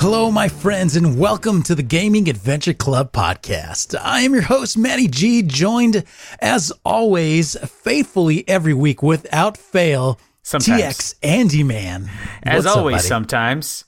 Hello, my friends, and welcome to the Gaming Adventure Club podcast. I am your host, Matty G, joined as always, faithfully every week without fail, Sometimes. TX Andy Man. As What's always, buddy? sometimes.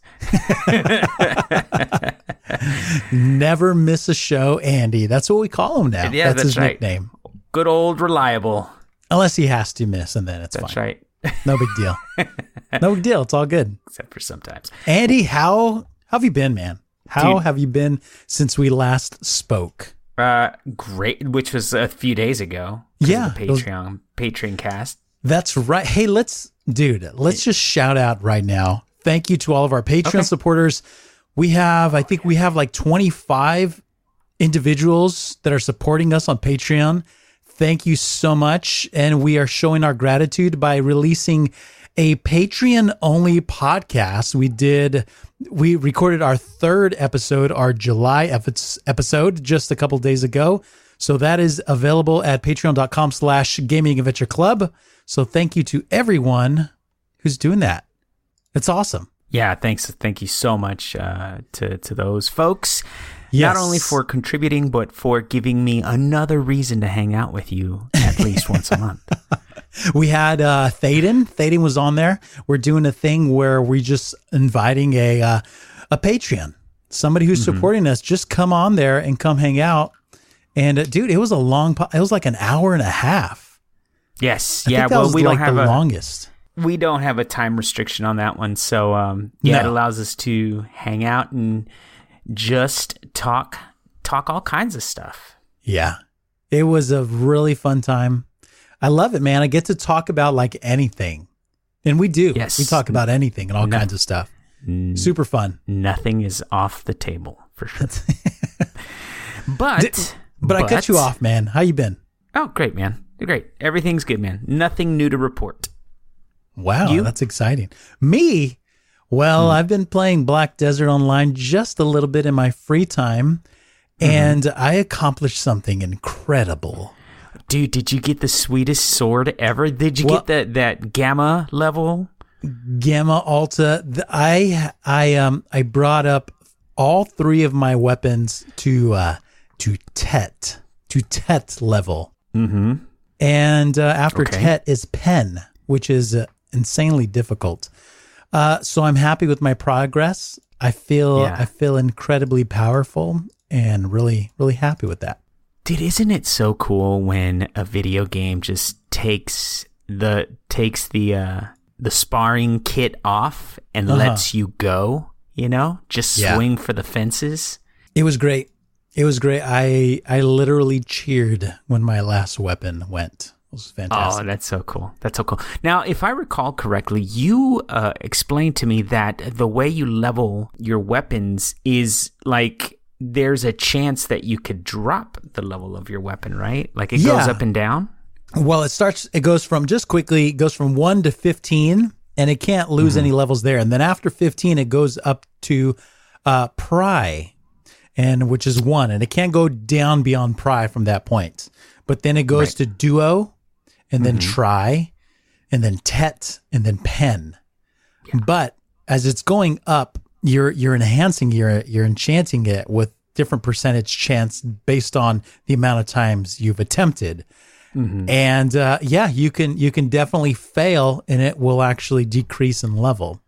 Never miss a show, Andy. That's what we call him now. Yeah, that's, that's his right. nickname. Good old reliable. Unless he has to miss, and then it's That's fine. right. No big deal. no big deal. It's all good. Except for sometimes. Andy, how, how have you been, man? How Dude. have you been since we last spoke? Uh, great, which was a few days ago. Yeah, Patreon Patreon cast. That's right. Hey, let's, dude, let's just shout out right now. Thank you to all of our Patreon Okay. supporters. We have, I think we have like 25 individuals that are supporting us on Patreon. Thank you so much. And we are showing our gratitude by releasing a Patreon only podcast. We did, we recorded our third episode, our July episode, just a couple days ago. So that is available at patreon.com slash gaming adventure club. So thank you to everyone who's doing that. It's awesome. Yeah, thanks. Thank you so much uh, to to those folks. Yes. Not only for contributing, but for giving me another reason to hang out with you at least once a month. We had uh Thaden. Thaden was on there. We're doing a thing where we're just inviting a uh, a Patreon, somebody who's Mm-hmm. supporting us, just come on there and come hang out. And uh, dude, it was a long. Po- it was like an hour and a half. Yes. I yeah. Well, we like don't have the a longest. we don't have a time restriction on that one, so um, yeah, it allows us to hang out and just talk talk all kinds of stuff. Yeah, it was a really fun time. I love it, man. I get to talk about like anything, and we do. Yes. we talk about anything and all No. kinds of stuff. N- Super fun. Nothing is off the table for sure. but But, I cut you off, man. How you been? Oh, great, man. Great. Everything's good, man. Nothing new to report. Wow, You? that's exciting. Me? Well, Hmm. I've been playing Black Desert Online just a little bit in my free time, Mm-hmm. and I accomplished something incredible. Dude, did you get the sweetest sword ever? Did you Well- get that that gamma level? Gamma Alta. th- I I um I brought up all three of my weapons to uh to Tet to Tet level, Mm-hmm. and uh, after Okay. Tet is Pen, which is uh, insanely difficult. Uh, so I'm happy with my progress. I feel Yeah. I feel incredibly powerful and really really happy with that. Dude, isn't it so cool when a video game just takes the takes the uh the sparring kit off and Uh-huh. lets you go, you know? Just Yeah. swing for the fences. It was great. It was great. I I literally cheered when my last weapon went. It was fantastic. Oh, that's so cool. That's so cool. Now, if I recall correctly, you uh, explained to me that the way you level your weapons is like there's a chance that you could drop the level of your weapon, right? Like it goes up and down. Well, it starts. It goes from just quickly. It goes from one to fifteen, and it can't lose any levels there. And then after fifteen, it goes up to uh, pry, and which is one, and it can't go down beyond pry from that point. But then it goes Right. to duo, and then try, and then tet, and then pen. But as it's going up, you're you're enhancing, you're you're enchanting it with different percentage chance based on the amount of times you've attempted. And uh, yeah, you can you can definitely fail, and it will actually decrease in level.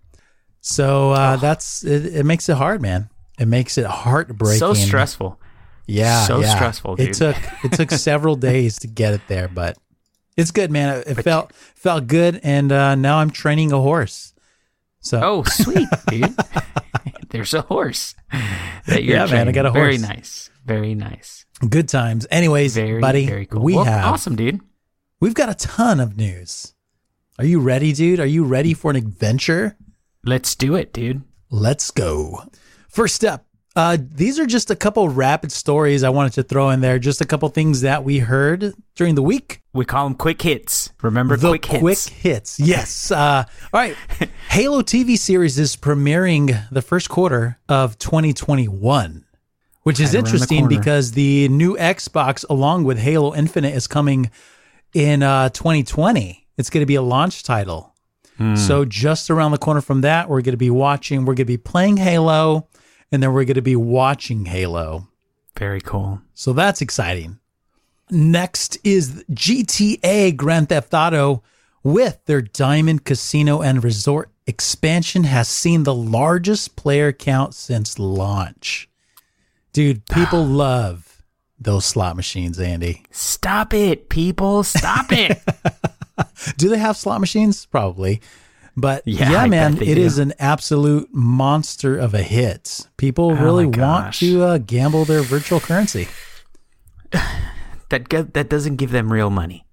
So uh, that's it, it. Makes it hard, man. It makes it heartbreaking. So stressful. Yeah, so yeah. stressful, It took it took several days to get it there, but it's good, man. It, it felt felt good, and uh, now I'm training a horse. So Oh, sweet, dude. There's a horse. That you're Yeah, man, I got a horse. Very nice. Very nice. good times. Anyways, Very, buddy, very cool. we Well, have awesome, dude. we've got a ton of news. Are you ready, dude? Are you ready for an adventure? Let's do it, dude. Let's go. First up, uh, these are just a couple rapid stories I wanted to throw in there. Just a couple things that we heard during the week. We call them quick hits. Remember the quick hits. quick hits. Yes. Uh, all right. Halo TV series is premiering the first quarter of 2021, which is Right around the interesting because the new Xbox, along with Halo Infinite, is coming in uh, 2020. It's going to be a launch title. Hmm. So just around the corner from that, we're going to be watching. We're going to be playing Halo, and then we're going to be watching Halo. Very cool. So that's exciting. Next is GTA Grand Theft Auto with their Diamond Casino and Resort expansion has seen the largest player count since launch. Dude, people love those slot machines, Andy. Stop it, people. Stop it. Do they have slot machines? Probably. But Yeah, yeah, man, it do. is an absolute monster of a hit. People really Oh my want to uh, gamble their virtual currency. that that doesn't give them real money.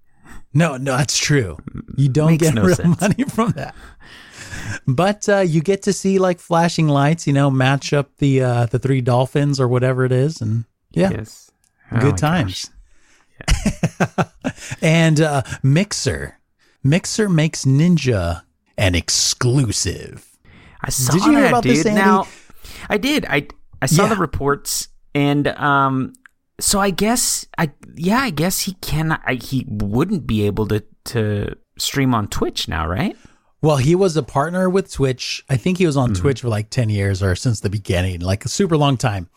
No, no, that's true. You don't Makes get no real sense. money from that. But uh, you get to see like flashing lights, you know, match up the uh, the three dolphins or whatever it is, and yeah, Yes. Oh good times. and uh, Mixer, Mixer makes Ninja an exclusive. I saw Did you hear that, about dude. this, Andy? Now, I did. I I saw Yeah. the reports, and um, so I guess I yeah, I guess he cannot. I, he wouldn't be able to to stream on Twitch now, right? Well, he was a partner with Twitch. I think he was Mm-hmm. on Twitch for like 10 years or since the beginning, like a super long time.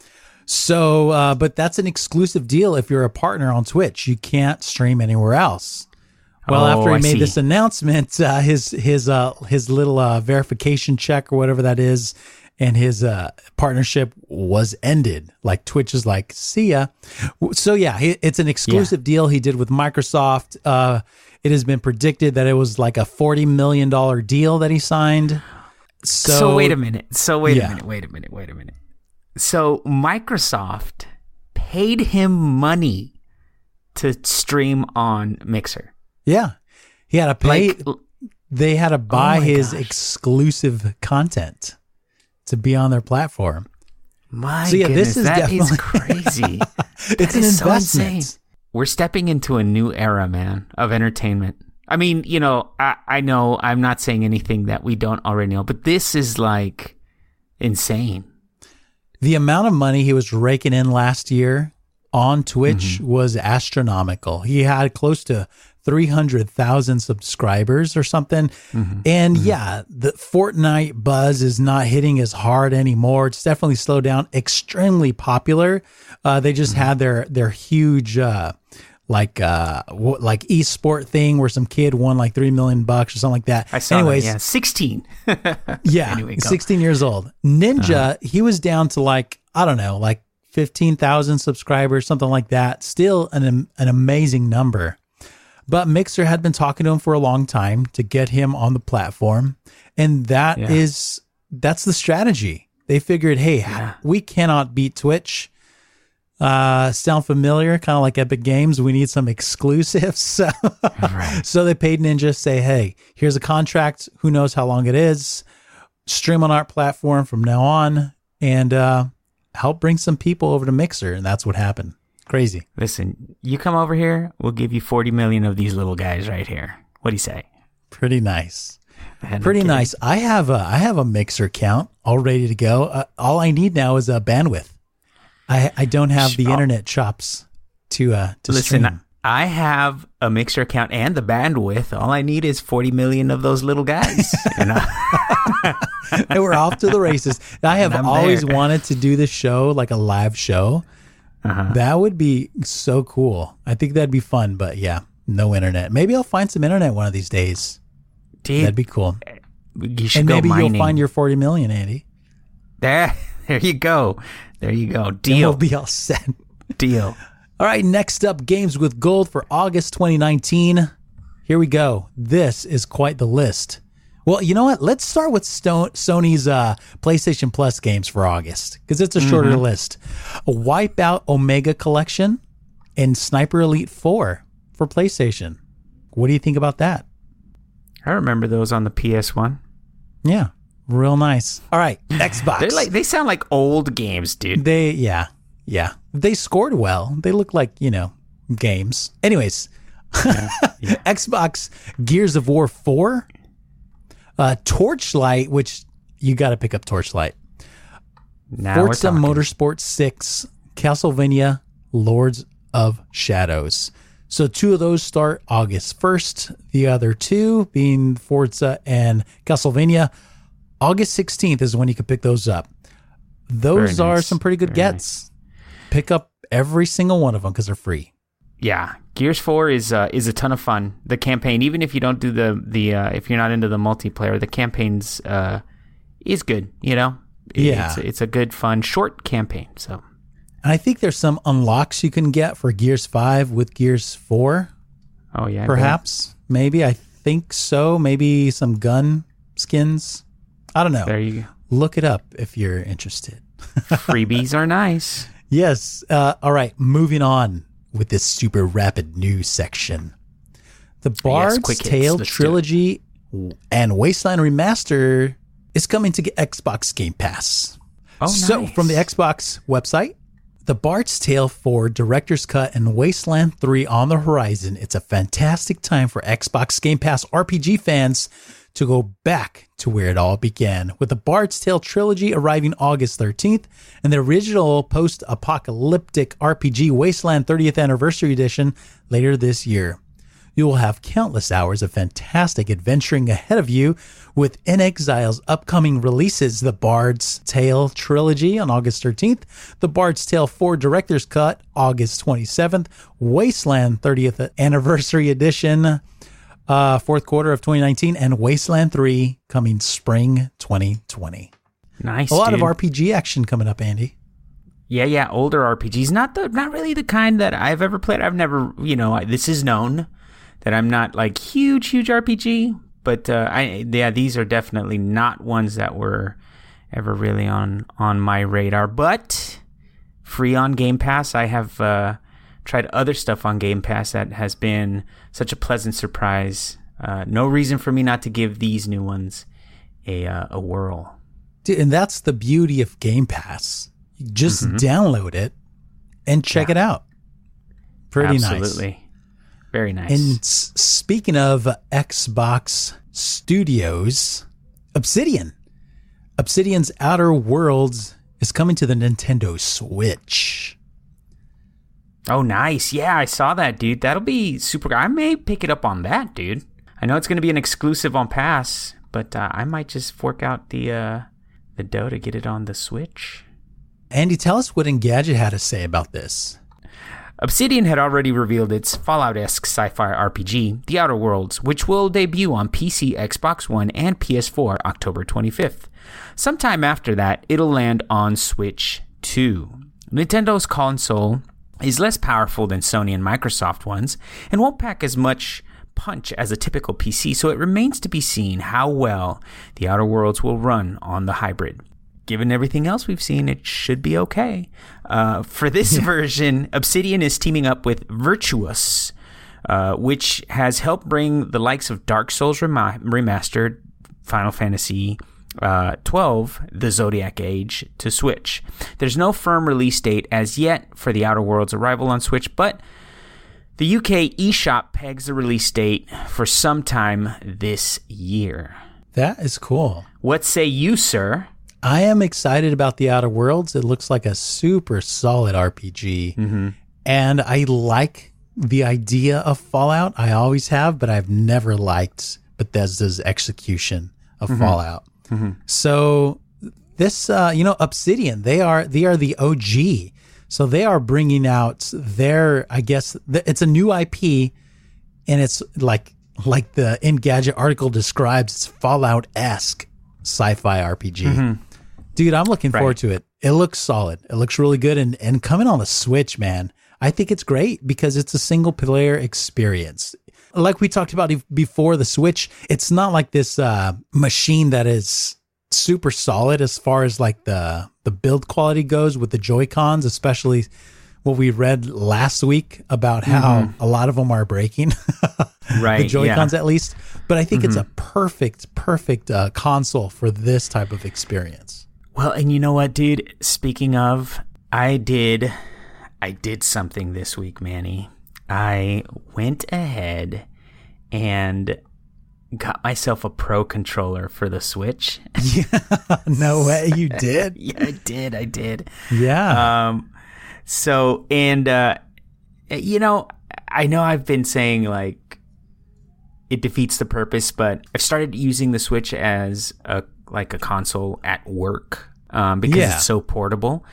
So, uh, but that's an exclusive deal if you're a partner on Twitch. You can't stream anywhere else. Well, Oh, after he I made see. this announcement, uh, his his uh, his little uh, verification check or whatever that is, and his uh, partnership was ended. Like Twitch is like, see ya. So yeah, it's an exclusive deal he did with Microsoft. Uh, it has been predicted that it was like a forty million dollar deal that he signed. So, So, wait a minute. So wait Yeah. a minute. Wait a minute. Wait a minute. So Microsoft paid him money to stream on Mixer. Yeah, he had to pay. Like they had to buy my his gosh. exclusive content to be on their platform. my So, yeah, goodness, this is that is crazy. It's That an is so investment. insane. We're stepping into a new era, man, of entertainment. I mean, you know, I, I know I'm not saying anything that we don't already know, but this is like insane. The amount of money he was raking in last year on Twitch Mm-hmm. was astronomical. He had close to 300,000 subscribers or something. Mm-hmm. And yeah, the Fortnite buzz is not hitting as hard anymore. It's definitely slowed down. Extremely popular. Uh, they just Mm-hmm. had their their huge uh, like uh w- like esport thing where some kid won like 3 million bucks or something like that. I saw Anyways, that, yeah, 16. yeah, Anyway, 16 years old. Ninja, he was down to like, I don't know, like 15,000 subscribers, something like that. Still an, an amazing number. But Mixer had been talking to him for a long time to get him on the platform. And that is Yeah. that's the strategy. They figured, hey, Yeah. we cannot beat Twitch. Uh, sound familiar? Kind of like Epic Games. We need some exclusives. So, right. so they paid Ninja, say, hey, here's a contract. Who knows how long it is? Stream on our platform from now on and uh, help bring some people over to Mixer. And that's what happened. Crazy. Listen, you come over here, we'll give you 40 million of these little guys right here. What do you say? Pretty nice. Pretty kidding. nice. I have a I have a Mixer account all ready to go. Uh, all I need now is a bandwidth. I I don't have the oh. internet chops to uh to Listen, stream. I have a Mixer account and the bandwidth. All I need is 40 million of those little guys. you know? and we're off to the races. I have always there. wanted to do this show like a live show. Uh-huh. That would be so cool. I think that'd be fun, but yeah, no internet. Maybe I'll find some internet one of these days. Dude, That'd be cool. you should And go maybe mining. you'll find your 40 million, Andy. there. There you go. There you go. Then Deal. we'll be all set. Deal. All right, next up, Games with Gold for August 2019. Here we go. This is quite the list. Well, you know what? Let's start with Stone, Sony's uh, PlayStation Plus games for August because it's a shorter list. A Wipeout Omega Collection and Sniper Elite 4 for PlayStation. What do you think about that? I remember those on the PS1. Yeah. real nice. All right, Xbox. They're like they sound like old games, dude. They yeah yeah they scored well. They look like you know games. Anyways, Xbox Gears of War four, uh, Torchlight, which you got to pick up Torchlight. Now Forza. Motorsport 6, Castlevania, Lords of Shadows. So two of those start August 1st. The other two being Forza and Castlevania. August 16th is when you can pick those up. Those are nice. some pretty good Very gets. Pick up every single one of them because they're free. Yeah, Gears Four is uh, is a ton of fun. The campaign, even if you don't do the the uh, if you're not into the multiplayer, the campaign's uh, is good. You know, Yeah. it's, it's a good, fun, short campaign. So And I think there's some unlocks you can get for Gears 5 with Gears 4. oh yeah. Perhaps. Maybe. I think so. Maybe some gun skins. I don't know. there you go. Look it up if you're interested. Freebies are nice. Yes. Uh, all right. Moving on with this super rapid news section. The Bard's hits. Tale Let's trilogy and Wasteland Remaster is coming to Xbox Game Pass. Oh, So, nice. from the Xbox website, The Bard's Tale 4 Director's Cut and Wasteland 3 on the horizon. It's a fantastic time for Xbox Game Pass RPG fans to go back to where it all began, with the Bard's Tale trilogy arriving August 13th and the original post apocalyptic RPG Wasteland 30th Anniversary Edition later this year. You will have countless hours of fantastic adventuring ahead of you with inXile's upcoming releases The Bard's Tale Trilogy on August 13th, The Bard's Tale 4 Director's Cut August 27th, Wasteland 30th Anniversary Edition uh, fourth quarter of 2019, and Wasteland 3 coming spring 2020. nice. A lot dude. of RPG action coming up, Andy. Yeah, yeah, older RPGs. Not the not really the kind that I've ever played. I've never, you know, I- this is known that I'm not like huge, huge RPG. But uh, I, yeah, these are definitely not ones that were ever really on on my radar. But free on Game Pass, I have uh, tried other stuff on Game Pass that has been such a pleasant surprise. Uh, no reason for me not to give these new ones a uh, a whirl. Dude, and that's the beauty of Game Pass. You just download it and check it out. Pretty nice. Absolutely, very nice. And s- speaking of Xbox Studios, Obsidian. Obsidian's Outer Worlds is coming to the Nintendo Switch. Oh, nice. Yeah, I saw that, dude. That'll be super. I may pick it up on that, dude. I know it's going to be an exclusive on Pass, but uh, I might just fork out the uh, the dough to get it on the Switch. Andy, tell us what Engadget had to say about this. Obsidian had already revealed its Fallout esque sci fi RPG, The Outer Worlds, which will debut on PC, Xbox One, and PS4 October 25th. Sometime after that, it'll land on Switch 2. Nintendo's console is less powerful than Sony and Microsoft ones and won't pack as much punch as a typical PC, so it remains to be seen how well The Outer Worlds will run on the hybrid given everything else we've seen, it should be okay. Uh, for this version, Obsidian is teaming up with Virtuos, uh, which has helped bring the likes of Dark Souls Remastered, Final Fantasy uh, 12, The Zodiac Age, to Switch. There's no firm release date as yet for The Outer Worlds' arrival on Switch, but the UK eShop pegs the release date for sometime this year. That is cool. What say you, sir? I am excited about the Outer Worlds. It looks like a super solid RPG. And I like the idea of Fallout. I always have, but I've never liked Bethesda's execution of Fallout. So this uh, you know Obsidian, they are they are the OG. So they are bringing out their I guess th- it's a new IP and it's like like the Engadget article describes, it's Fallout esque sci-fi RPG. Dude, I'm looking forward to it. It looks solid. It looks really good, and and coming on the Switch, man, I think it's great because it's a single player experience. Like we talked about before the Switch, it's not like this uh, machine that is super solid as far as like the the build quality goes with the Joy Cons, especially what we read last week about how a lot of them are breaking. Right, the Joy yeah. Cons at least. but I think it's a perfect, perfect uh, console for this type of experience. Well, and you know what, dude? Speaking of, I did I did something this week, Manny. I went ahead and got myself a pro controller for the Switch. yeah, no way, you did? yeah, I did. I did. Yeah. Um so and uh you know, I know I've been saying like it defeats the purpose, but I've started using the Switch as a like a console at work um, because Yeah. it's so portable.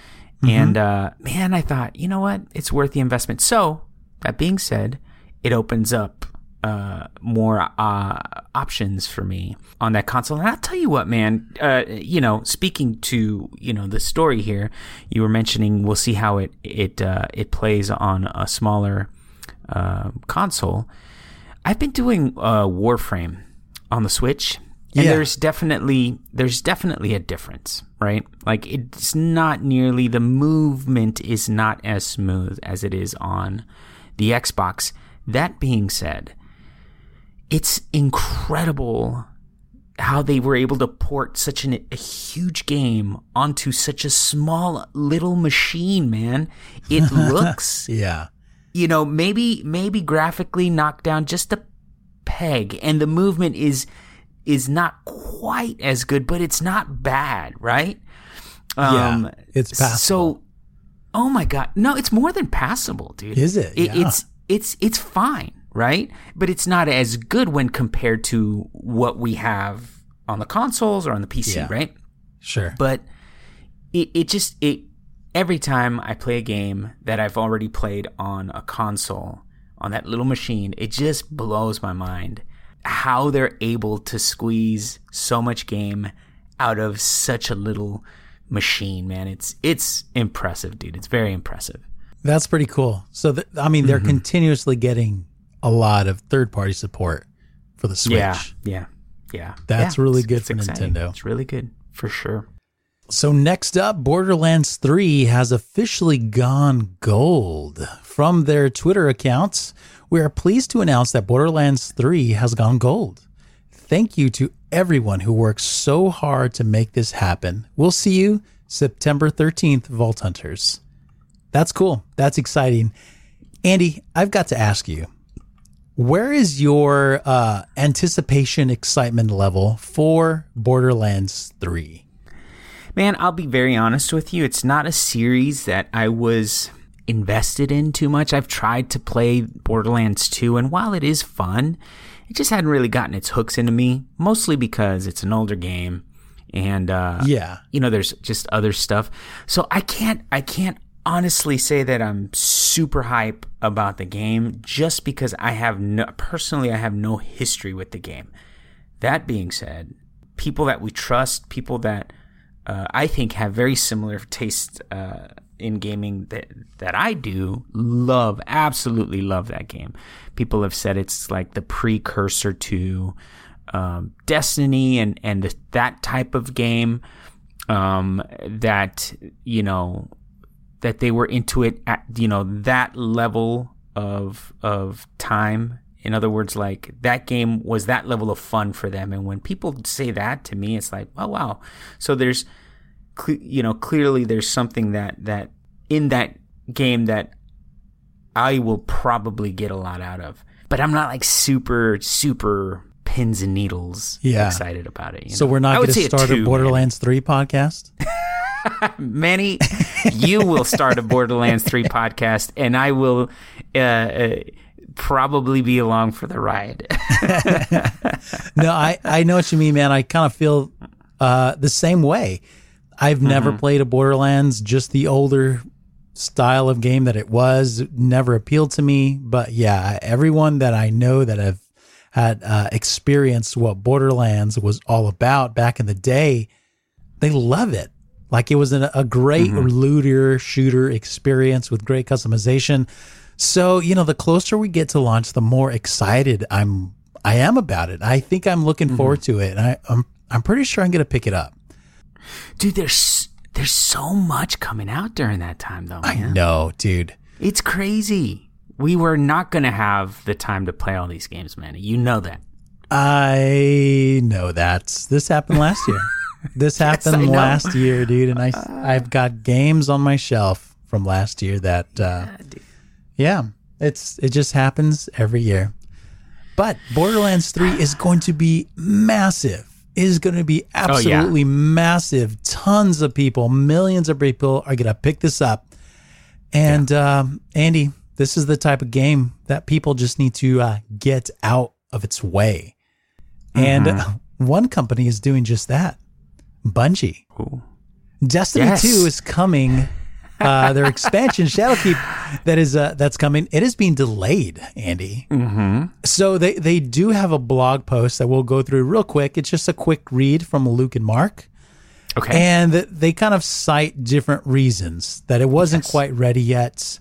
And uh, man, I thought, you know what, it's worth the investment. So that being said, it opens up uh, more uh, options for me on that console. And I'll tell you what, man, uh, you know, speaking to you know the story here, you were mentioning we'll see how it it uh, it plays on a smaller uh, console. I've been doing uh, Warframe on the Switch, and Yeah. there's definitely there's definitely a difference, right? Like it's not nearly the movement is not as smooth as it is on the Xbox. That being said, it's incredible how they were able to port such an, a huge game onto such a small little machine, man. It looks yeah. you know, maybe maybe graphically knocked down just a peg, and the movement is is not quite as good, but it's not bad, right? Yeah, um, it's passable. So, oh my god, no, it's more than passable, dude. Is it? Yeah. It's it's it's fine, right? But it's not as good when compared to what we have on the consoles or on the PC, Yeah. right? Sure. but it, it just it every time i play a game that i've already played on a console on that little machine it just blows my mind how they're able to squeeze so much game out of such a little machine man it's it's impressive dude it's very impressive That's pretty cool. So, th- I mean, Mm-hmm. they're continuously getting a lot of third party support for the Switch. yeah yeah yeah That's Yeah, really it's- good it's for exciting. Nintendo. it's really good for sure So, next up, Borderlands 3 has officially gone gold. From their Twitter accounts, we are pleased to announce that Borderlands 3 has gone gold. Thank you to everyone who works so hard to make this happen. We'll see you September 13th, Vault Hunters. That's cool. That's exciting. Andy, I've got to ask you where is your uh, anticipation excitement level for Borderlands 3? Man, I'll be very honest with you. It's not a series that I was invested in too much. I've tried to play Borderlands 2, and while it is fun, it just hadn't really gotten its hooks into me, mostly because it's an older game. And, uh, Yeah. you know, there's just other stuff. So I can't, I can't honestly say that I'm super hype about the game just because I have no, personally, I have no history with the game. That being said, people that we trust, people that uh, I think have very similar tastes uh, in gaming that that I do, love absolutely love that game. People have said it's like the precursor to um, Destiny and and the, that type of game. Um, that you know that they were into it at you know that level of of time in other words like that game was that level of fun for them and when people say that to me it's like oh wow so there's you know clearly there's something that that in that game that I will probably get a lot out of but I'm not like super super pins and needles Yeah. excited about it you So know? we're I not going to a start two, a. Borderlands 3 podcast? Manny, you will start a Borderlands 3 podcast, and I will uh, uh, probably be along for the ride. no, I, I know what you mean, man. I kind of feel uh, the same way. I've never mm-hmm. played a Borderlands, just the older style of game that it was never appealed to me. But yeah, everyone that I know that have had uh, experienced what Borderlands was all about back in the day, they love it. Like it was an, a great mm-hmm. looter shooter experience with great customization. So you know, the closer we get to launch, the more excited I'm. I am about it. I think I'm looking mm-hmm. forward to it, and I, I'm I'm pretty sure I'm gonna pick it up. Dude, there's there's so much coming out during that time, though, I know, dude. It's crazy. We were not going to have the time to play all these games, man. You know that. I know that this happened last year. This happened know. last year, dude, and I I've got games on my shelf from last year that uh, yeah, it's it just happens every year. But Borderlands 3 is going to be massive. Is going to be Oh, absolutely massive. Tons of people, millions of people are going to pick this up. And um, Andy, this is the type of game that people just need to uh, get out of its way. And uh, one company is doing just that Bungie. Ooh. Destiny Yes. 2 is coming. Uh, their expansion, Shadowkeep, that is uh, that's coming. It is being delayed, Andy. Mm-hmm. So they they do have a blog post that we'll go through real quick. It's just a quick read from Luke and Mark, Okay. and they kind of cite different reasons that it wasn't quite ready yet.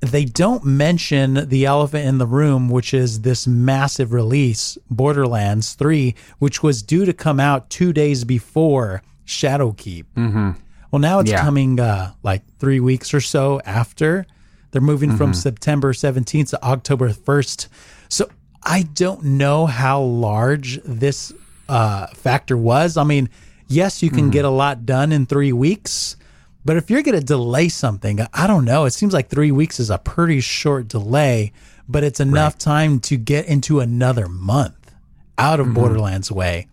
They don't mention the elephant in the room, which is this massive release, Borderlands 3, which was due to come out two days before Shadowkeep. Well, now it's Yeah. coming uh, like three weeks or so after. They're moving from September 17th to October 1st. So I don't know how large this uh, factor was. I mean, yes, you can get a lot done in three weeks, but if you're going to delay something, I don't know. It seems like three weeks is a pretty short delay, but it's enough time to get into another month out of Borderlands way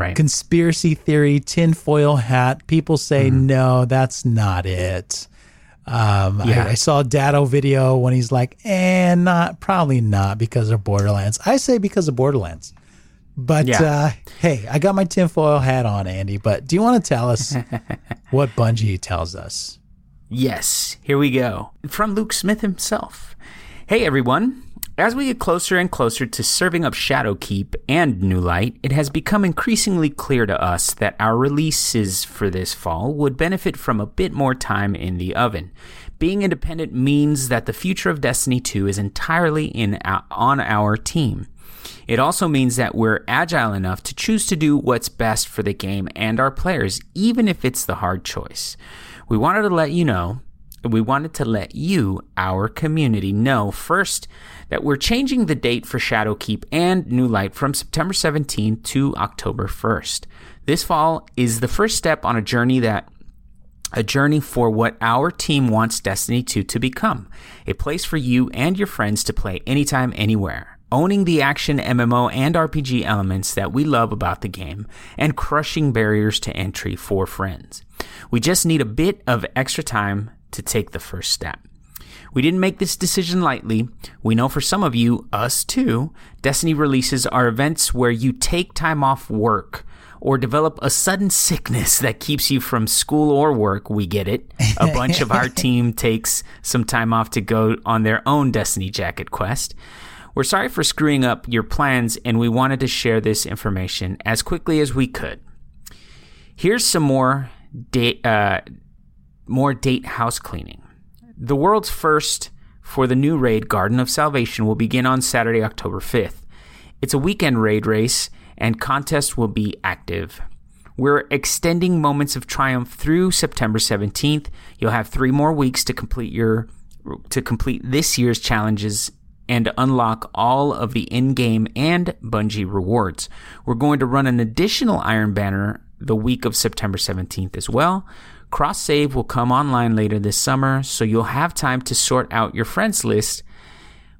right. conspiracy theory, tinfoil hat. People say, no, that's not it. Um, Yeah. I, I saw a Datto video when he's like, eh, not, probably not because of Borderlands. I say because of Borderlands. But Yeah. uh, hey, I got my tinfoil hat on, Andy. But do you want to tell us what Bungie tells us? Yes, here we go. From Luke Smith himself. Hey everyone. As we get closer and closer to serving up Shadowkeep and New Light, it has become increasingly clear to us that our releases for this fall would benefit from a bit more time in the oven. Being independent means that the future of Destiny 2 is entirely in on our team. It also means that we're agile enough to choose to do what's best for the game and our players, even if it's the hard choice. We wanted to let you know, we wanted to let you, our community, know first that we're changing the date for Shadowkeep and New Light from September 17th to October 1st. This fall is the first step on a journey that a journey for what our team wants Destiny 2 to become a place for you and your friends to play anytime, anywhere. Owning the action MMO and RPG elements that we love about the game and crushing barriers to entry for friends. We just need a bit of extra time to take the first step. We didn't make this decision lightly. We know for some of you, us too, Destiny releases are events where you take time off work or develop a sudden sickness that keeps you from school or work. We get it. A bunch of our team takes some time off to go on their own Destiny Jacket quest. We're sorry for screwing up your plans, and we wanted to share this information as quickly as we could. Here's some more date, uh, more date house cleaning. The world's first for the new raid Garden of Salvation will begin on Saturday, October 5th. It's a weekend raid race, and contests will be active. We're extending Moments of Triumph through September 17th. You'll have three more weeks to complete your to complete this year's challenges and unlock all of the in-game and Bungie rewards. We're going to run an additional Iron Banner the week of September 17th as well. Cross Save will come online later this summer, so you'll have time to sort out your friends list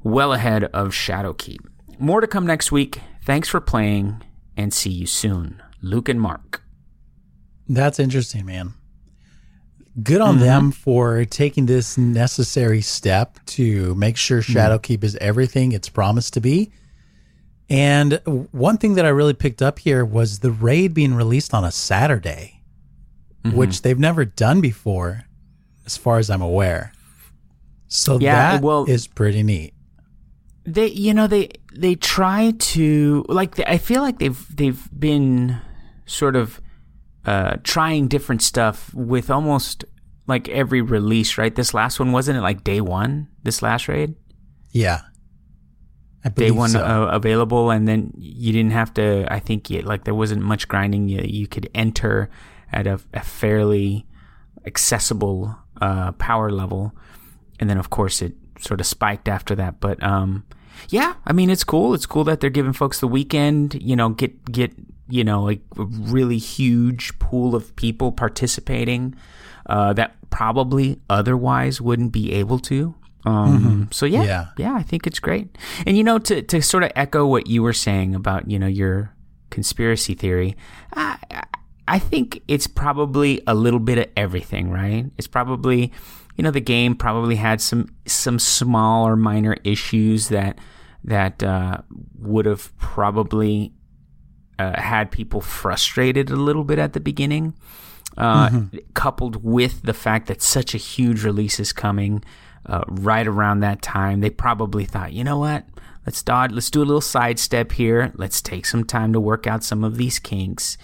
well ahead of Shadowkeep. More to come next week. Thanks for playing and see you soon. Luke and Mark. That's interesting, man. Good on mm-hmm. them for taking this necessary step to make sure mm-hmm. Shadowkeep is everything it's promised to be. And one thing that I really picked up here was the raid being released on a Saturday, which they've never done before, as far as I'm aware. So Yeah, that well- is pretty neat. They, you know, they they try to like. I feel like they've they've been sort of uh, trying different stuff with almost like every release. Right, this last one wasn't it like day one? This last raid. Yeah. I day one so. uh, available, and then you didn't have to. I think you, like there wasn't much grinding. You you could enter at a, a fairly accessible uh, power level, and then of course it sort of spiked after that. But um, Yeah, I mean it's cool. It's cool that they're giving folks the weekend. You know, get get you know like a really huge pool of people participating uh, that probably otherwise wouldn't be able to. Um, mm-hmm. So yeah, yeah, yeah, I think it's great. And you know, to to sort of echo what you were saying about you know your conspiracy theory, I, I think it's probably a little bit of everything, right? It's probably you know the game probably had some some small or minor issues that that uh, would have probably uh, had people frustrated a little bit at the beginning, uh, mm-hmm. coupled with the fact that such a huge release is coming uh, right around that time. They probably thought, you know what? Let's dodge. Let's do a little sidestep here. Let's take some time to work out some of these kinks,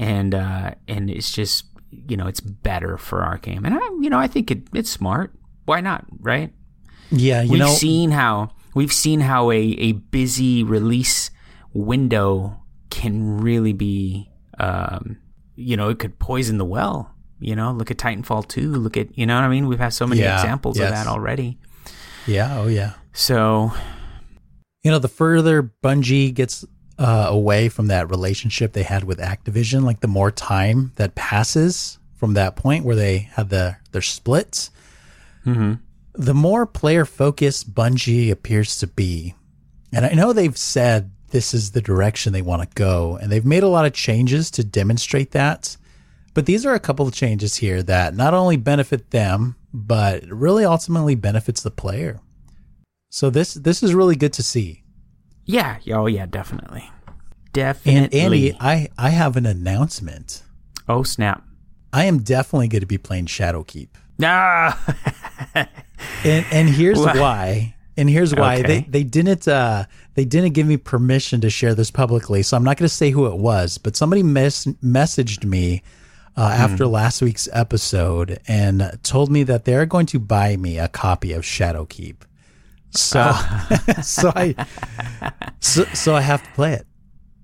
and uh, and it's just you know it's better for our game. And I you know I think it, it's smart. Why not? Right? Yeah. You we've know, seen how we've seen how a a busy release window can really be. Um, you know, it could poison the well you know, look at Titanfall 2. Look at, you know what I mean? We've had so many yeah, examples yes. of that already. Yeah. Oh, yeah. So, you know, the further Bungie gets uh, away from that relationship they had with Activision, like the more time that passes from that point where they had the their splits, mm-hmm. the more player focused Bungie appears to be. And I know they've said this is the direction they want to go, and they've made a lot of changes to demonstrate that. But these are a couple of changes here that not only benefit them, but really ultimately benefits the player. So this this is really good to see. Yeah. Oh yeah, definitely. Definitely. And Andy, I I have an announcement. Oh snap! I am definitely going to be playing Shadowkeep. Ah. and and here's why. And here's why okay. they they didn't uh they didn't give me permission to share this publicly. So I'm not going to say who it was, but somebody mes- messaged me uh, hmm. after last week's episode and told me that they're going to buy me a copy of Shadowkeep. So, oh. so I, so, so I have to play it.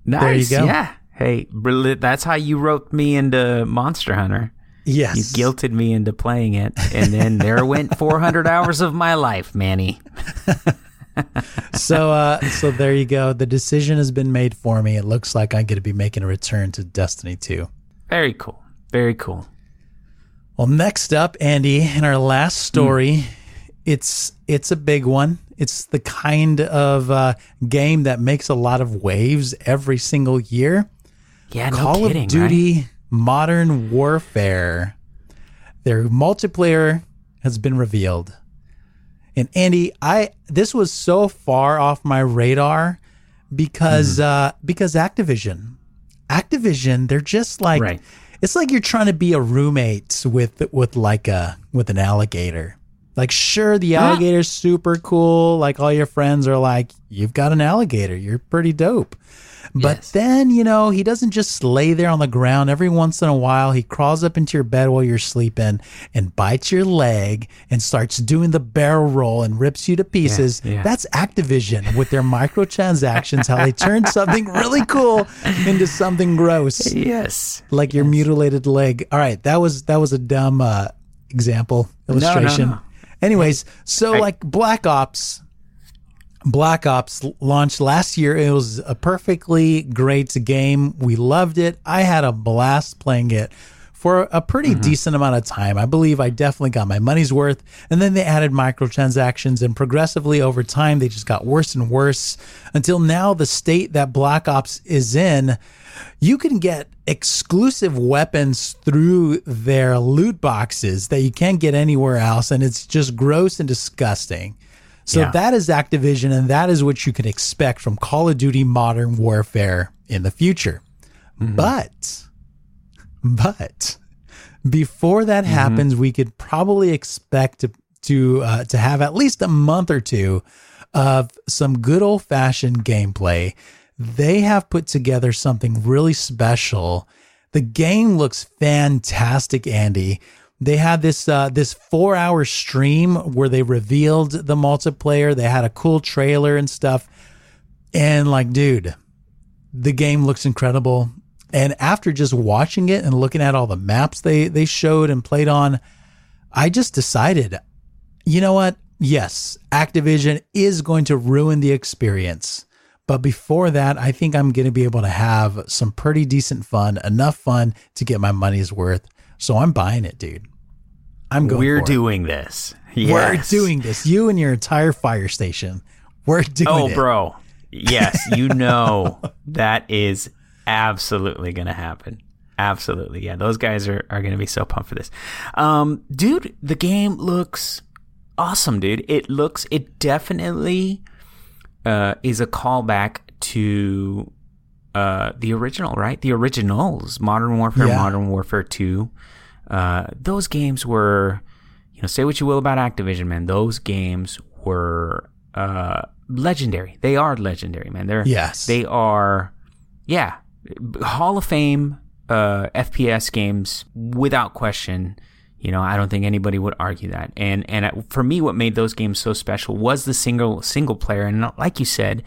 Nice. There you go. Yeah. Hey, that's how you roped me into Monster Hunter. Yes. You guilted me into playing it. And then there went 400 hours of my life, Manny. so, uh, so there you go. The decision has been made for me. It looks like I'm going to be making a return to Destiny 2. Very cool. Very cool. Well, next up, Andy, in our last story, mm. It's it's a big one. It's the kind of uh, game that makes a lot of waves every single year. Yeah, no Call kidding, of Duty right? Modern Warfare. Their multiplayer has been revealed. And Andy, I this was so far off my radar because mm. uh, because Activision, Activision, they're just like right it's like you're trying to be a roommate with with like a with an alligator. Like sure the alligator's super cool, like all your friends are like you've got an alligator, you're pretty dope. But yes. then, you know, he doesn't just lay there on the ground. Every once in a while, he crawls up into your bed while you're sleeping and bites your leg and starts doing the barrel roll and rips you to pieces. Yeah, yeah. That's Activision with their microtransactions, how they turn something really cool into something gross. Yes. Like your mutilated leg. All right. That was, that was a dumb, uh, example illustration. No, no, no. Anyways, so I, like Black Ops, Black Ops launched last year. It was a perfectly great game. We loved it. I had a blast playing it for a pretty mm-hmm. decent amount of time. I believe I definitely got my money's worth. And then they added microtransactions, and progressively over time, they just got worse and worse until now, the state that Black Ops is in, you can get exclusive weapons through their loot boxes that you can't get anywhere else. And it's just gross and disgusting. So yeah. that is Activision, and that is what you can expect from Call of Duty Modern Warfare in the future. Mm-hmm. But, but before that mm-hmm. happens, we could probably expect to to uh, to have at least a month or two of some good old fashioned gameplay. They have put together something really special. The game looks fantastic, Andy they had this uh, this four hour stream where they revealed the multiplayer. They had a cool trailer and stuff. And like, dude, the game looks incredible. And after just watching it and looking at all the maps they they showed and played on, I just decided, you know what? yes, Activision is going to ruin the experience. But before that, I think I'm going to be able to have some pretty decent fun, enough fun to get my money's worth. So I'm buying it, dude. I'm going. We're doing this. it. We're doing this. You and your entire fire station. We're doing Oh, it. bro. Yes, you know that is absolutely going to happen. Absolutely. Yeah, those guys are, are going to be so pumped for this. Um, dude, the game looks awesome, dude. It looks, it definitely uh, is a callback to uh, the original, right? The originals, Modern Warfare, Yeah. Modern Warfare 2. Uh, those games were, you know, say what you will about Activision, man. Those games were uh, legendary. They are legendary, man. They're Yes. they are, yeah, Hall of Fame uh, FPS games without question. You know, I don't think anybody would argue that. And and for me, what made those games so special was the single single player. And like you said,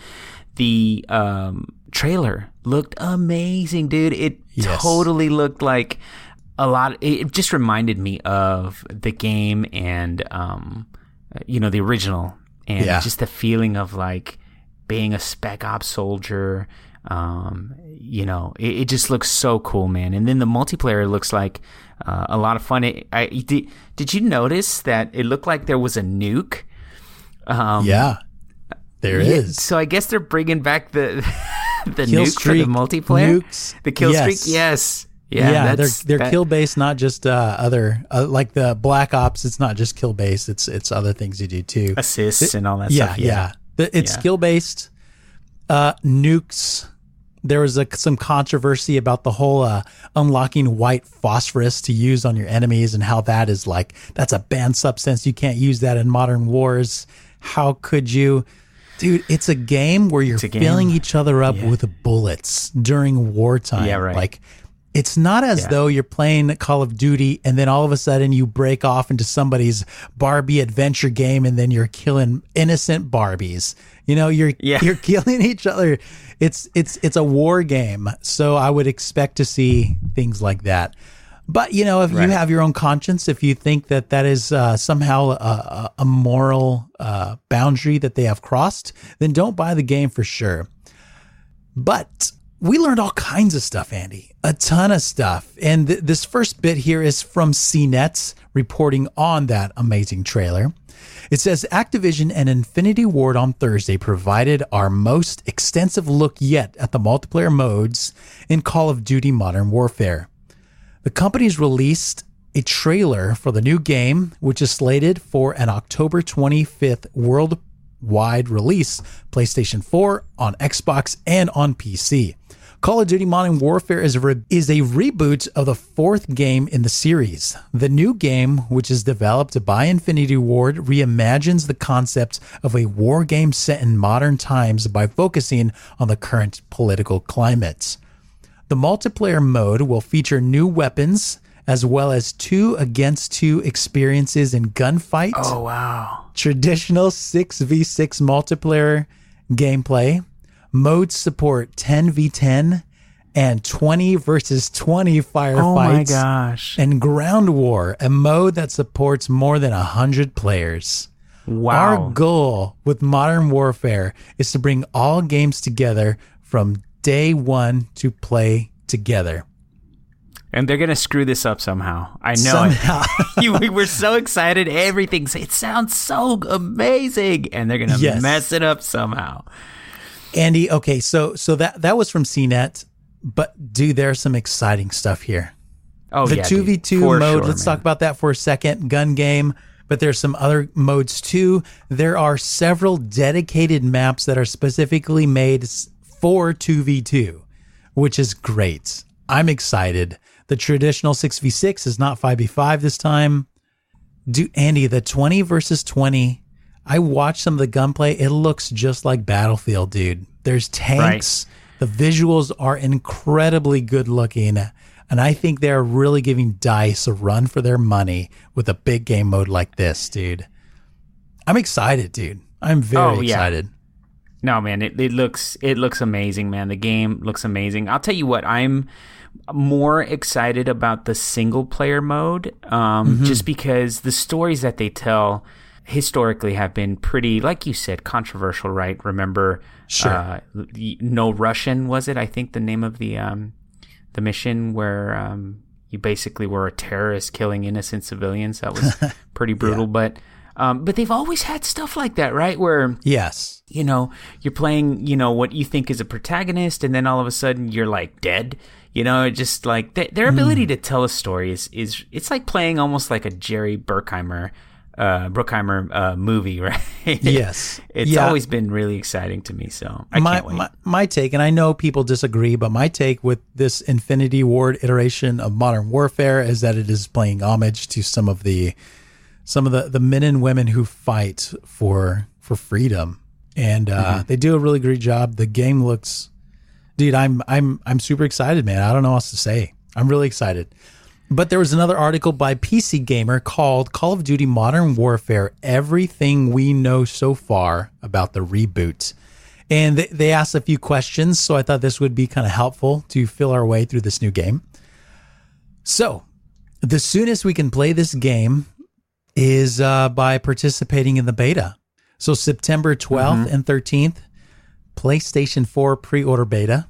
the um, trailer looked amazing, dude. It Yes. totally looked like a lot. It it just reminded me of the game and um, you know the original and Yeah. just the feeling of like being a spec ops soldier. Um, you know, it, it just looks so cool, man. And then the multiplayer looks like uh, a lot of fun. It, I did. Did you notice that it looked like there was a nuke? Um, Yeah. There yeah, is. So I guess they're bringing back the the Kill nuke streak, for the multiplayer. nukes, the kill yes. streak, yes. Yeah, Yeah, they're they're that- kill based, not just uh, other uh, like the Black Ops. It's not just kill based. It's it's other things you do too. assists and all that yeah, stuff. yeah, The- It's Yeah. skill based. Uh, nukes. There was a, some controversy about the whole uh, unlocking white phosphorus to use on your enemies and how that is like that's a banned substance. You can't use that in modern wars. How could you? Dude, it's a game where you're filling each other up with bullets during wartime. Yeah, right. Like it's not as Yeah. though you're playing Call of Duty and then all of a sudden you break off into somebody's Barbie adventure game and then you're killing innocent Barbies. You know, you're Yeah. you're killing each other. It's it's it's a war game. So I would expect to see things like that. But you know, if Right. you have your own conscience, if you think that that is uh, somehow a, a, a moral uh, boundary that they have crossed, then don't buy the game for sure. But we learned all kinds of stuff, Andy, a ton of stuff. And th- this first bit here is from CNET's reporting on that amazing trailer. It says Activision and Infinity Ward on Thursday provided our most extensive look yet at the multiplayer modes in Call of Duty Modern Warfare. The company's released a trailer for the new game, which is slated for an October 25th worldwide release, PlayStation 4, on Xbox, and on PC. Call of Duty Modern Warfare is a, re- is a reboot of the fourth game in the series. The new game, which is developed by Infinity Ward, reimagines the concept of a war game set in modern times by focusing on the current political climate. The multiplayer mode will feature new weapons as well as two against two experiences in gunfight, Oh wow. traditional 6v6 multiplayer gameplay, modes support 10v10 and 20 versus 20 firefights, Oh my gosh. and ground war, a mode that supports more than 100 players. Wow. Our goal with Modern Warfare is to bring all games together from day one to play together. and they're gonna screw this up somehow. I know. Somehow. it. You- we were so excited. Everything. It sounds so amazing, and they're gonna Yes. mess it up somehow. Andy, okay, so so that that was from CNET, but dude, there's some exciting stuff here. Oh the two v two mode. sure, let's man. talk about that for a second. Gun game, but there's some other modes too. There are several dedicated maps that are specifically made for two v two, which is great. I'm excited. The traditional six v six is not five v five this time. Do Andy the twenty versus twenty? I watched some of the gunplay. It looks just like Battlefield, dude. There's tanks. The visuals are incredibly good looking. And I think they're really giving DICE a run for their money with a big game mode like this, dude. I'm excited, dude. I'm very Oh, yeah. excited. No, man, it, it looks it looks amazing, man. The game looks amazing. I'll tell you what, I'm more excited about the single player mode, um, Mm-hmm. just because the stories that they tell, historically have been pretty, like you said, controversial, right? Remember, Sure. uh, No Russian was it? I think the name of the um, the mission where um, you basically were a terrorist killing innocent civilians. That was pretty brutal, but. Um, but they've always had stuff like that, right? Where Yes. you know, you're playing, you know, what you think is a protagonist, and then all of a sudden you're like dead. You know, it just like th- their ability to tell a story is is it's like playing almost like a Jerry Bruckheimer, uh, Bruckheimer uh, movie, right? Yes. it's Yeah. always been really exciting to me. So I my, can't wait. my my take, and I know people disagree, but my take with this Infinity Ward iteration of Modern Warfare is that it is playing homage to some of the some of the, the men and women who fight for for freedom, and uh, Mm-hmm. they do a really great job. The game looks, dude, I'm I'm I'm super excited, man. I don't know what else to say. I'm really excited. But there was another article by PC Gamer called Call of Duty Modern Warfare Everything We Know So Far About the Reboot. And they, asked a few questions, so I thought this would be kind of helpful to fill our way through this new game. So, the soonest we can play this game is uh, by participating in the beta. So, September 12th and 13th, PlayStation 4 pre order beta.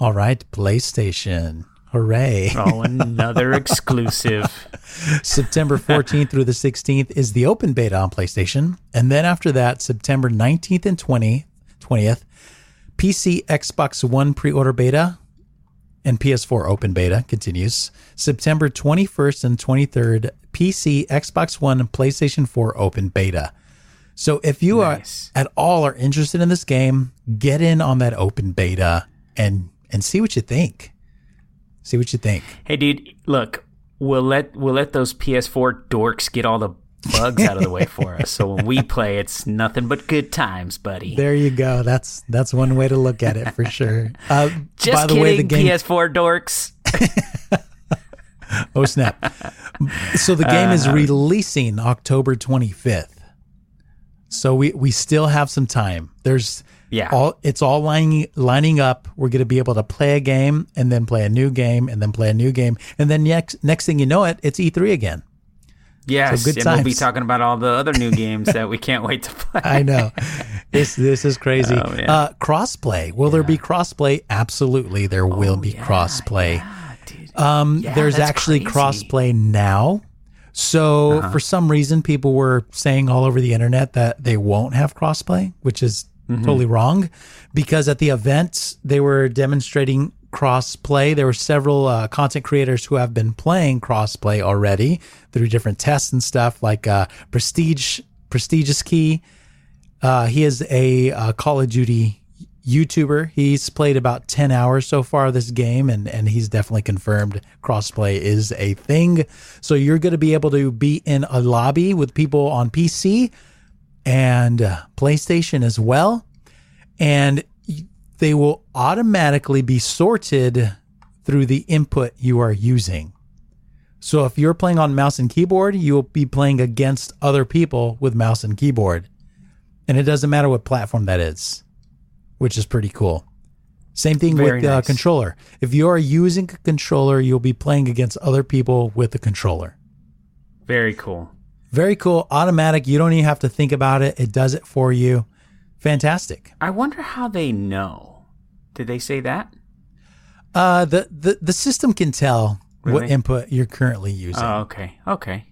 All right, PlayStation. Hooray. oh, another exclusive. September 14th through the 16th is the open beta on PlayStation. And then after that, September 19th and 20th, 20th PC, Xbox One pre order beta, and PS4 open beta continues. September 21st and 23rd, PC, Xbox One, and PlayStation 4 open beta. So if you Nice. are at all are interested in this game, get in on that open beta and and see what you think. See what you think. Hey, dude, look, we'll let we'll let those PS4 dorks get all the bugs out of the way for us. So when we play, it's nothing but good times, buddy. There you go. That's that's one way to look at it for sure. Uh, Just by the kidding, way, the game. PS4 dorks. oh snap! So the game Uh-huh. is releasing October 25th. So we we still have some time. There's Yeah. all it's all lining lining up. We're going to be able to play a game and then play a new game and then play a new game and then next next thing you know it, it's E3 again. Yes, good and we'll be talking about all the other new games that we can't wait to play. I know. this this is crazy. Oh, uh, crossplay. Will there be crossplay? Absolutely, there will be crossplay. Dude. Um, Yeah, there's actually crazy. crossplay now. So Uh-huh. for some reason, people were saying all over the internet that they won't have crossplay, which is Mm-hmm. totally wrong, because at the event they were demonstrating crossplay. There were several uh, content creators who have been playing crossplay already through different tests and stuff, like uh, Prestige, PrestigeIsKey. Uh, he is a uh, Call of Duty YouTuber. He's played about 10 hours so far this game, and, and he's definitely confirmed crossplay is a thing. So you're going to be able to be in a lobby with people on PC and uh, PlayStation as well. And they will automatically be sorted through the input you are using. So if you're playing on mouse and keyboard, you'll be playing against other people with mouse and keyboard. And it doesn't matter what platform that is, which is pretty cool. Same thing Very with the uh, controller. If you're using a controller, you'll be playing against other people with the controller. Very cool. Very cool. Automatic. You don't even have to think about it. It does it for you. Fantastic. I wonder how they know. Did they say that? Uh, the, the, the system can tell what input you're currently using. Oh, okay. Okay.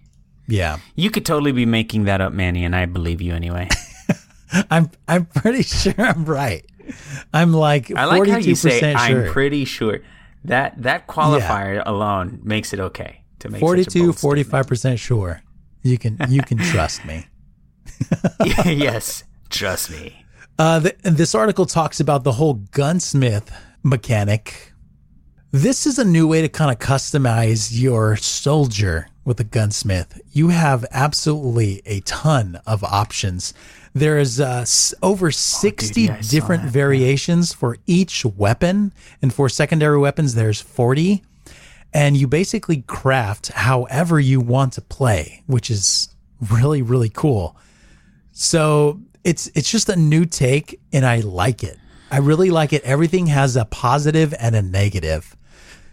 yeah. You could totally be making that up, Manny, and I believe you anyway. I'm I'm pretty sure I'm right. I'm like I like how you say 42% I'm pretty sure. That that qualifier alone makes it okay to make such a 42 bold statement. 45% sure. You can you can trust me. yes, trust me. Uh, th this article talks about the whole gunsmith mechanic. This is a new way to kind of customize your soldier with a gunsmith. You have absolutely a ton of options. There is uh, over 60 yeah, I saw different that, yeah. variations for each weapon. And for secondary weapons, there's 40. And you basically craft however you want to play, which is really, really cool. So it's it's just a new take, and I like it. I really like it. Everything has a positive and a negative.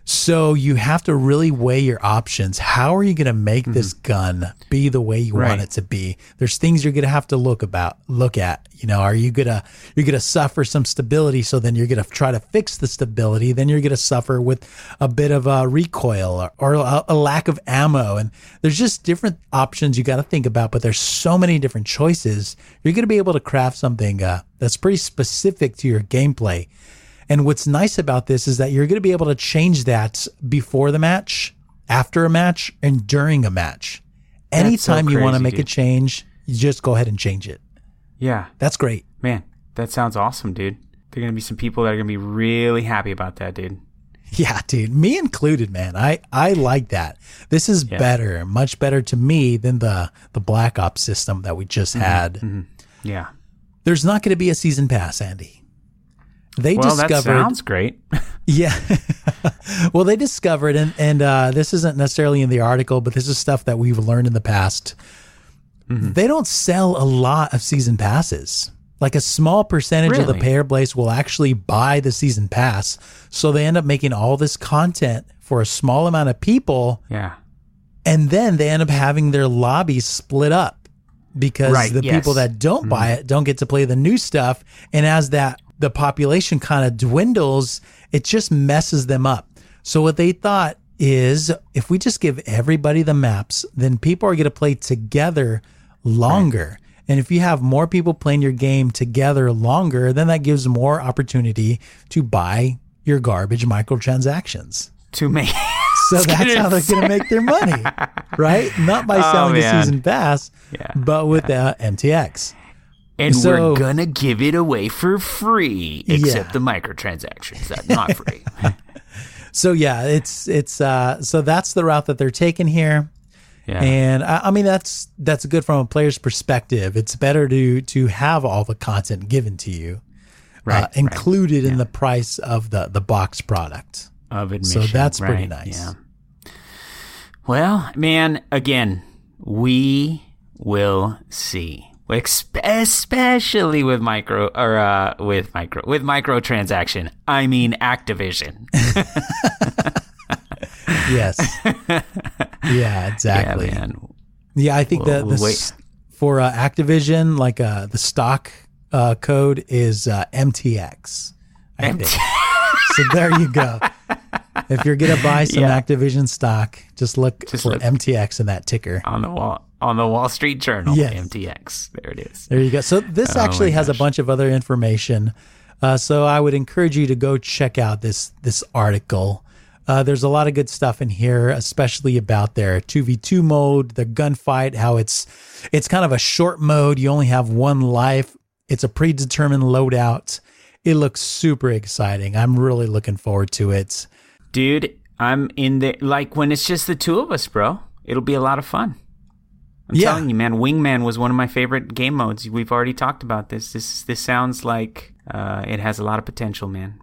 So you have to really weigh your options. How are you going to make this gun be the way you Right. want it to be? There's things you're going to have to look about, look at. You know, are you gonna you're gonna suffer some stability? So then you're gonna try to fix the stability. Then you're gonna suffer with a bit of a recoil or, or a, a lack of ammo. And there's just different options you got to think about. But there's so many different choices. You're gonna be able to craft something uh, that's pretty specific to your gameplay. And what's nice about this is that you're going to be able to change that before the match, after a match, and during a match. That's so Anytime you want to crazy, make a change, you just go ahead and change it. Yeah. That's great. Man, that sounds awesome, dude. There are gonna be some people that are gonna be really happy about that, dude. Yeah, dude, me included, man. I I like that. This is Yeah. better, much better to me than the the Black Ops system that we just Mm-hmm. had. Yeah. There's not going to be a season pass, Andy. They discovered Well, that sounds great. Yeah. well, they discovered, and and uh, this isn't necessarily in the article, but this is stuff that we've learned in the past. Mm-hmm. They don't sell a lot of season passes. Like a small percentage of the Really? player base will actually buy the season pass, so they end up making all this content for a small amount of people, yeah. and then they end up having their lobbies split up because Right, the yes. Mm-hmm. people that don't buy it don't get to play the new stuff and as that the population kind of dwindles it just messes them up so what they thought is if we just give everybody the maps then people are going to play together longer and if you have more people playing your game together longer then that gives more opportunity to buy your garbage microtransactions To me. so that's how they're going to make their money, right? Not by Oh, selling the man. season pass, Yeah. but with the MTX. And So- we're gonna give it away for free, except Yeah. the microtransactions. That's not free. So yeah, it's it's uh so that's the route that they're taking here. Yeah. And I, I mean that's that's good from a player's perspective. It's better to to have all the content given to you, right. uh, included in the price of the the box product. of admission. So that's pretty nice. Yeah. Well, man, again, we will see. Especially with micro or uh, with micro with microtransaction. I mean Activision. Yes. yeah, exactly. Yeah, man. Yeah, I think We'll- that for uh, Activision, like uh, the stock uh, code is uh, MTX. I so there you go. If you're gonna buy some Yeah. Activision stock, just look Just for look. MTX in that ticker. on the wall on the Wall Street Journal. Yes. MTX. There it is. There you go. So this Oh actually has a bunch of other information. Uh, so I would encourage you to go check out this this article. Uh, there's a lot of good stuff in here, especially about their 2v2 mode, the gunfight, how it's it's kind of a short mode. You only have one life. It's a predetermined loadout. It looks super exciting. I'm really looking forward to it. Dude, I'm in the like when it's just the two of us, bro. It'll be a lot of fun. I'm Yeah. telling you, man. Wingman was one of my favorite game modes. We've already talked about this. This this sounds like uh, it has a lot of potential, man.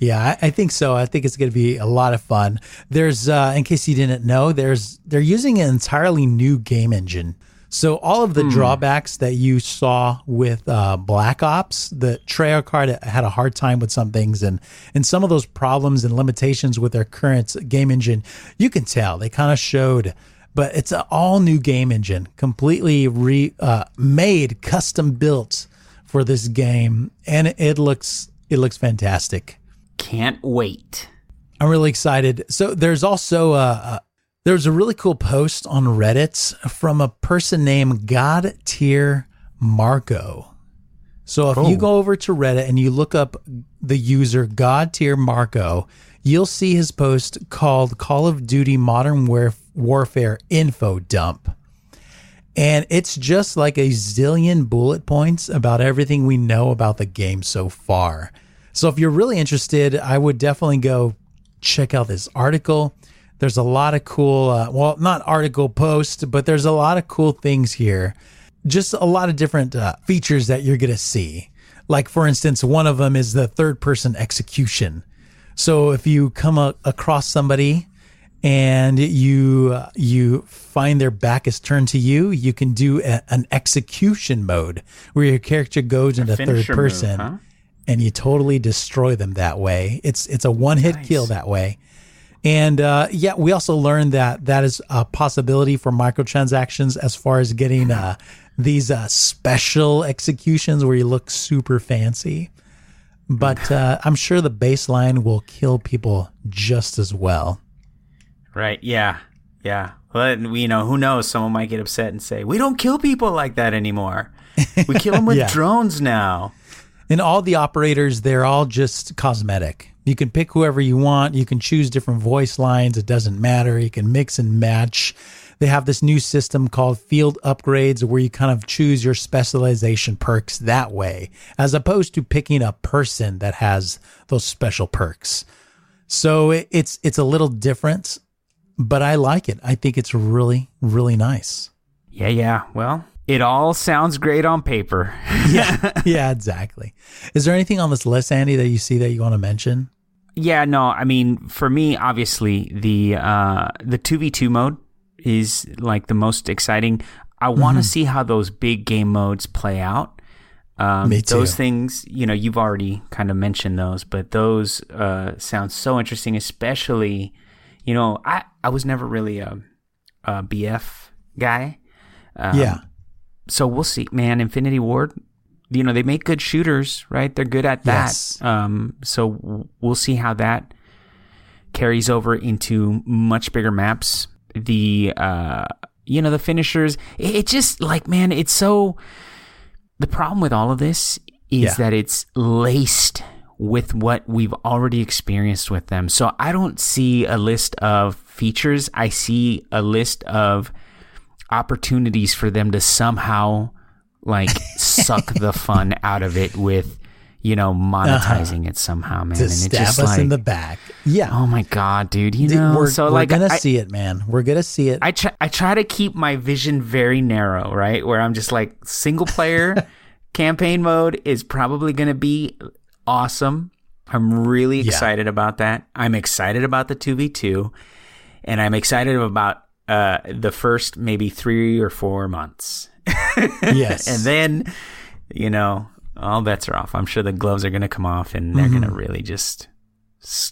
Yeah, I, I think so. I think it's going to be a lot of fun. There's, uh, in case you didn't know, there's they're using an entirely new game engine. So all of the drawbacks that you saw with uh, Black Ops, the Treyarch card had a hard time with some things, and and some of those problems and limitations with their current game engine, you can tell they kind of showed. But it's an all new game engine, completely re uh, made, custom built for this game, and it looks it looks fantastic. Can't wait. I'm really excited. So there's also a, a there's a really cool post on Reddit from a person named God Tier Marco. So if you Oh. go over to Reddit and you look up the user God Tier Marco, you'll see his post called Call of Duty Modern War- Warfare Info Dump. And it's just like a zillion bullet points about everything we know about the game so far. So if you're really interested, I would definitely go check out this article. There's a lot of cool, uh, well, not article post, but there's a lot of cool things here. Just a lot of different uh, features that you're going to see. Like, for instance, one of them is the third person execution. So if you come a- across somebody and you uh, you find their back is turned to you, you can do a, an execution mode where your character goes into third finisher move, person huh? and you totally destroy them that way. It's it's a one hit kill that way. And uh, yeah, we also learned that that is a possibility for microtransactions as far as getting uh, these uh, special executions where you look super fancy. But uh, I'm sure the baseline will kill people just as well. Right. Yeah. Yeah. Well, you know, who knows? Someone might get upset and say, "We don't kill people like that anymore. We kill them with Yeah. drones now." And all the operators, they're all just cosmetic. You can pick whoever you want. You can choose different voice lines. It doesn't matter. You can mix and match. They have this new system called field upgrades where you kind of choose your specialization perks that way, as opposed to picking a person that has those special perks. So it, it's it's a little different, but I like it. I think it's really really nice. Yeah. Yeah. Well, it all sounds great on paper. Yeah, yeah, exactly. Is there anything on this list, Andy, that you see that you want to mention? Yeah, no, I mean, for me, obviously the uh, the two v two mode is like the most exciting. I want Mm-hmm. to see how those big game modes play out. Um, Me too. Those things, you know, you've already kind of mentioned those, but those uh, sound so interesting. Especially, you know, I I was never really a, a BF guy, Um, yeah. So we'll see, man. Infinity Ward, you know, they make good shooters, right? They're good at that. Yes. Um, so we'll see how that carries over into much bigger maps. The uh, you know, the finishers. It, it just like, man, it's so. The problem with all of this is Yeah. that it's laced with what we've already experienced with them. So I don't see a list of features. I see a list of opportunities for them to somehow like suck the fun out of it with you know monetizing uh-huh. it somehow man to and stab just us like in the back. Yeah. oh my god dude you know we're, so we're like gonna I, see it, man. We're gonna see it. I try, I try to keep my vision very narrow, right? Where I'm just like single player campaign mode is probably to be awesome. I'm really Yeah. excited about that. I'm excited about the 2v2 and I'm excited about uh, the first maybe 3 or 4 months. yes. And then, you know, all bets are off. I'm sure the gloves are going to come off and they're Mm-hmm. going to really just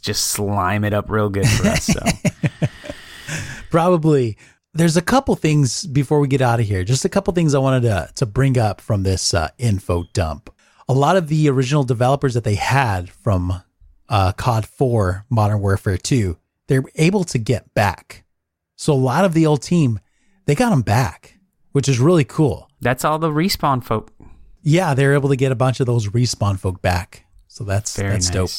just slime it up real good for us. So, probably there's a couple things before we get out of here. Just a couple things I wanted to to bring up from this uh, info dump. A lot of the original developers that they had from uh, COD 4 Modern Warfare 2, they're able to get back. So a lot of the old team, they got them back, which is really cool. that's all the respawn folk. Yeah, they're able to get a bunch of those respawn folk back. So that's Very that's dope.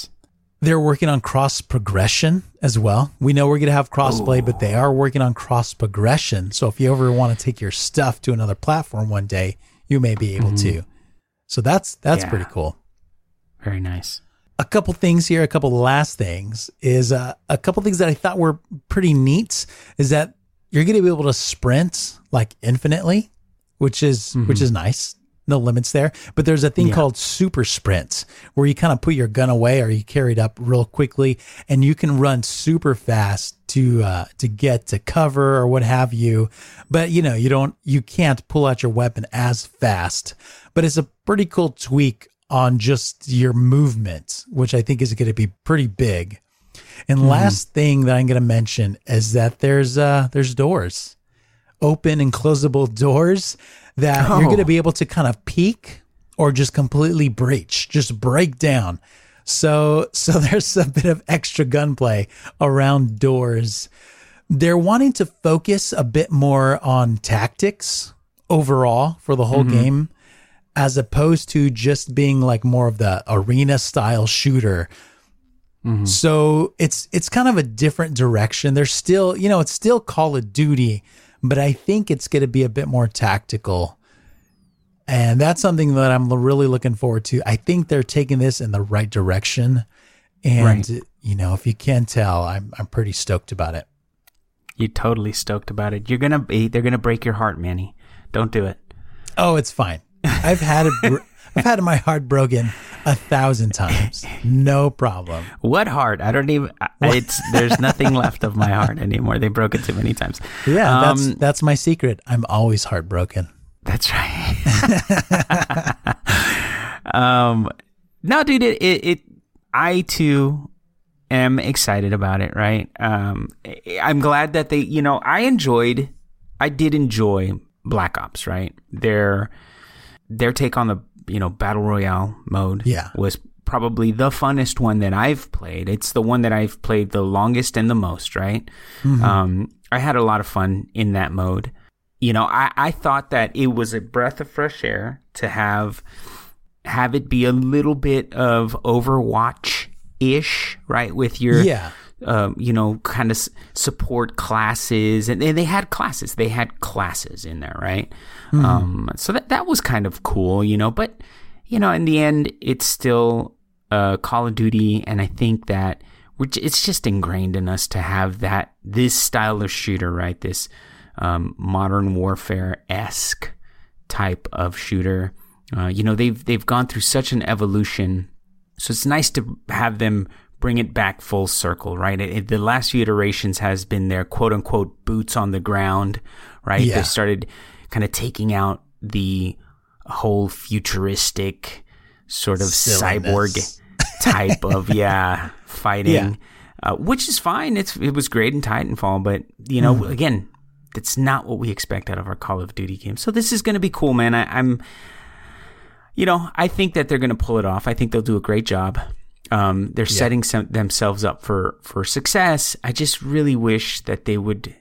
They're working on cross progression as well. We know we're going to have crossplay, but they are working on cross progression. So if you ever want to take your stuff to another platform one day, you may be able mm-hmm. to. So that's that's Yeah. pretty cool. Very nice. A couple things here, a couple last things is uh, a couple things that I thought were pretty neat is that you're going to be able to sprint like infinitely, which is which is nice. No limits there. But there's a thing Yeah. called super sprints where you kind of put your gun away or you carry it up real quickly and you can run super fast to uh, to get to cover or what have you. But you know, you don't you can't pull out your weapon as fast. But it's a pretty cool tweak on just your movement, which I think is going to be pretty big. And last thing that I'm going to mention is that there's uh there's doors, open and closable doors that you're Oh. going to be able to kind of peek or just completely breach, just break down. So so there's a bit of extra gunplay around doors. They're wanting to focus a bit more on tactics overall for the whole game as opposed to just being like more of the arena style shooter. Mm-hmm. So it's it's kind of a different direction. There's still, you know, it's still Call of Duty, but I think it's going to be a bit more tactical. And that's something that I'm really looking forward to. I think they're taking this in the right direction. And Right. you know, if you can tell, I'm I'm pretty stoked about it. You're totally stoked about it. You're gonna be. They're gonna break your heart, Manny. Don't do it. Oh, it's fine. I've had I've had my heart broken a thousand times. No problem. What heart? I don't even. It's there's nothing left of my heart anymore. They broke it too many times. Yeah, that's Um, that's my secret. I'm always heartbroken. That's right. um, no, dude. It, it it I too am excited about it. Right. Um, I'm glad that they. You know, I enjoyed. I did enjoy Black Ops. Right. Their their take on the you know battle royale mode. Yeah. Was probably the funnest one that I've played. It's the one that I've played the longest and the most. Right. Um, I had a lot of fun in that mode. You know, I, I thought that it was a breath of fresh air to have have it be a little bit of Overwatch ish, right? With your Yeah. Um, you know, kind of s- support classes, and they, they had classes. They had classes in there, right? Um, so that that was kind of cool, you know. But you know, in the end, it's still uh, Call of Duty, and I think that we're, it's just ingrained in us to have that this style of shooter, right? This um, modern warfare esque type of shooter. Uh, you know, they've they've gone through such an evolution so it's nice to have them bring it back full circle, right? It, it- the last few iterations has been their quote unquote boots on the ground, right? Yeah. They started kind of taking out the whole futuristic sort of cyborg type of yeah fighting, Yeah. Uh, which is fine. It's it was great in Titanfall, but you know Mm-hmm. again, that's not what we expect out of our Call of Duty games. So this is going to be cool, man. I, I'm you know, I think that they're going to pull it off. I think they'll do a great job. Um, they're setting some, themselves up for, for success. I just really wish that they would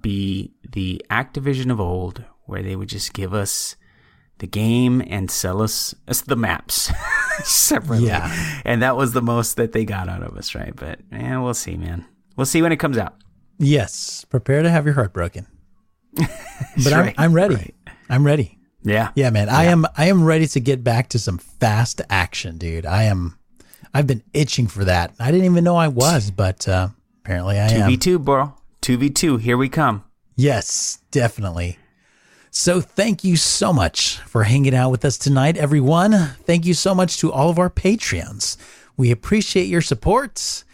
be the Activision of old, where they would just give us the game and sell us, us the maps separately. Yeah. And that was the most that they got out of us, right? But yeah, we'll see, man. We'll see when it comes out. Yes. Prepare to have your heart broken. But I'm, right, I'm ready. right. I'm ready. Yeah. Yeah, man. I am I am ready to get back to some fast action, dude. I am I've been itching for that. I didn't even know I was, but uh, apparently I am. 2v2, bro. 2v2. Here we come. Yes, definitely. So thank you so much for hanging out with us tonight, everyone. Thank you so much to all of our Patreons. We appreciate your support.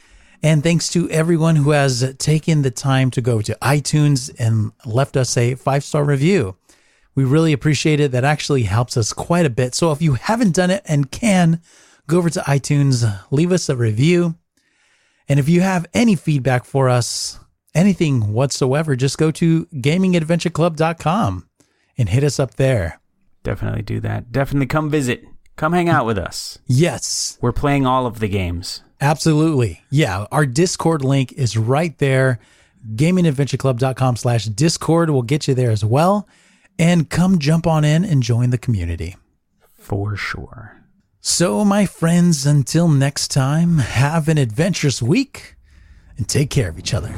And thanks to everyone who has taken the time to go to iTunes and left us a five star review. We really appreciate it. That actually helps us quite a bit. So if you haven't done it and can, go over to iTunes, leave us a review. And if you have any feedback for us, anything whatsoever, just go to gamingadventureclub.com and hit us up there. Definitely do that. Definitely come visit. Come hang out with us. Yes, We're playing all of the games. absolutely. Yeah, our Discord link is right there. Gamingadventureclub.com slash Discord will get you there as well. And come jump on in and join the community. For sure. So, my friends, until next time, have an adventurous week and take care of each other.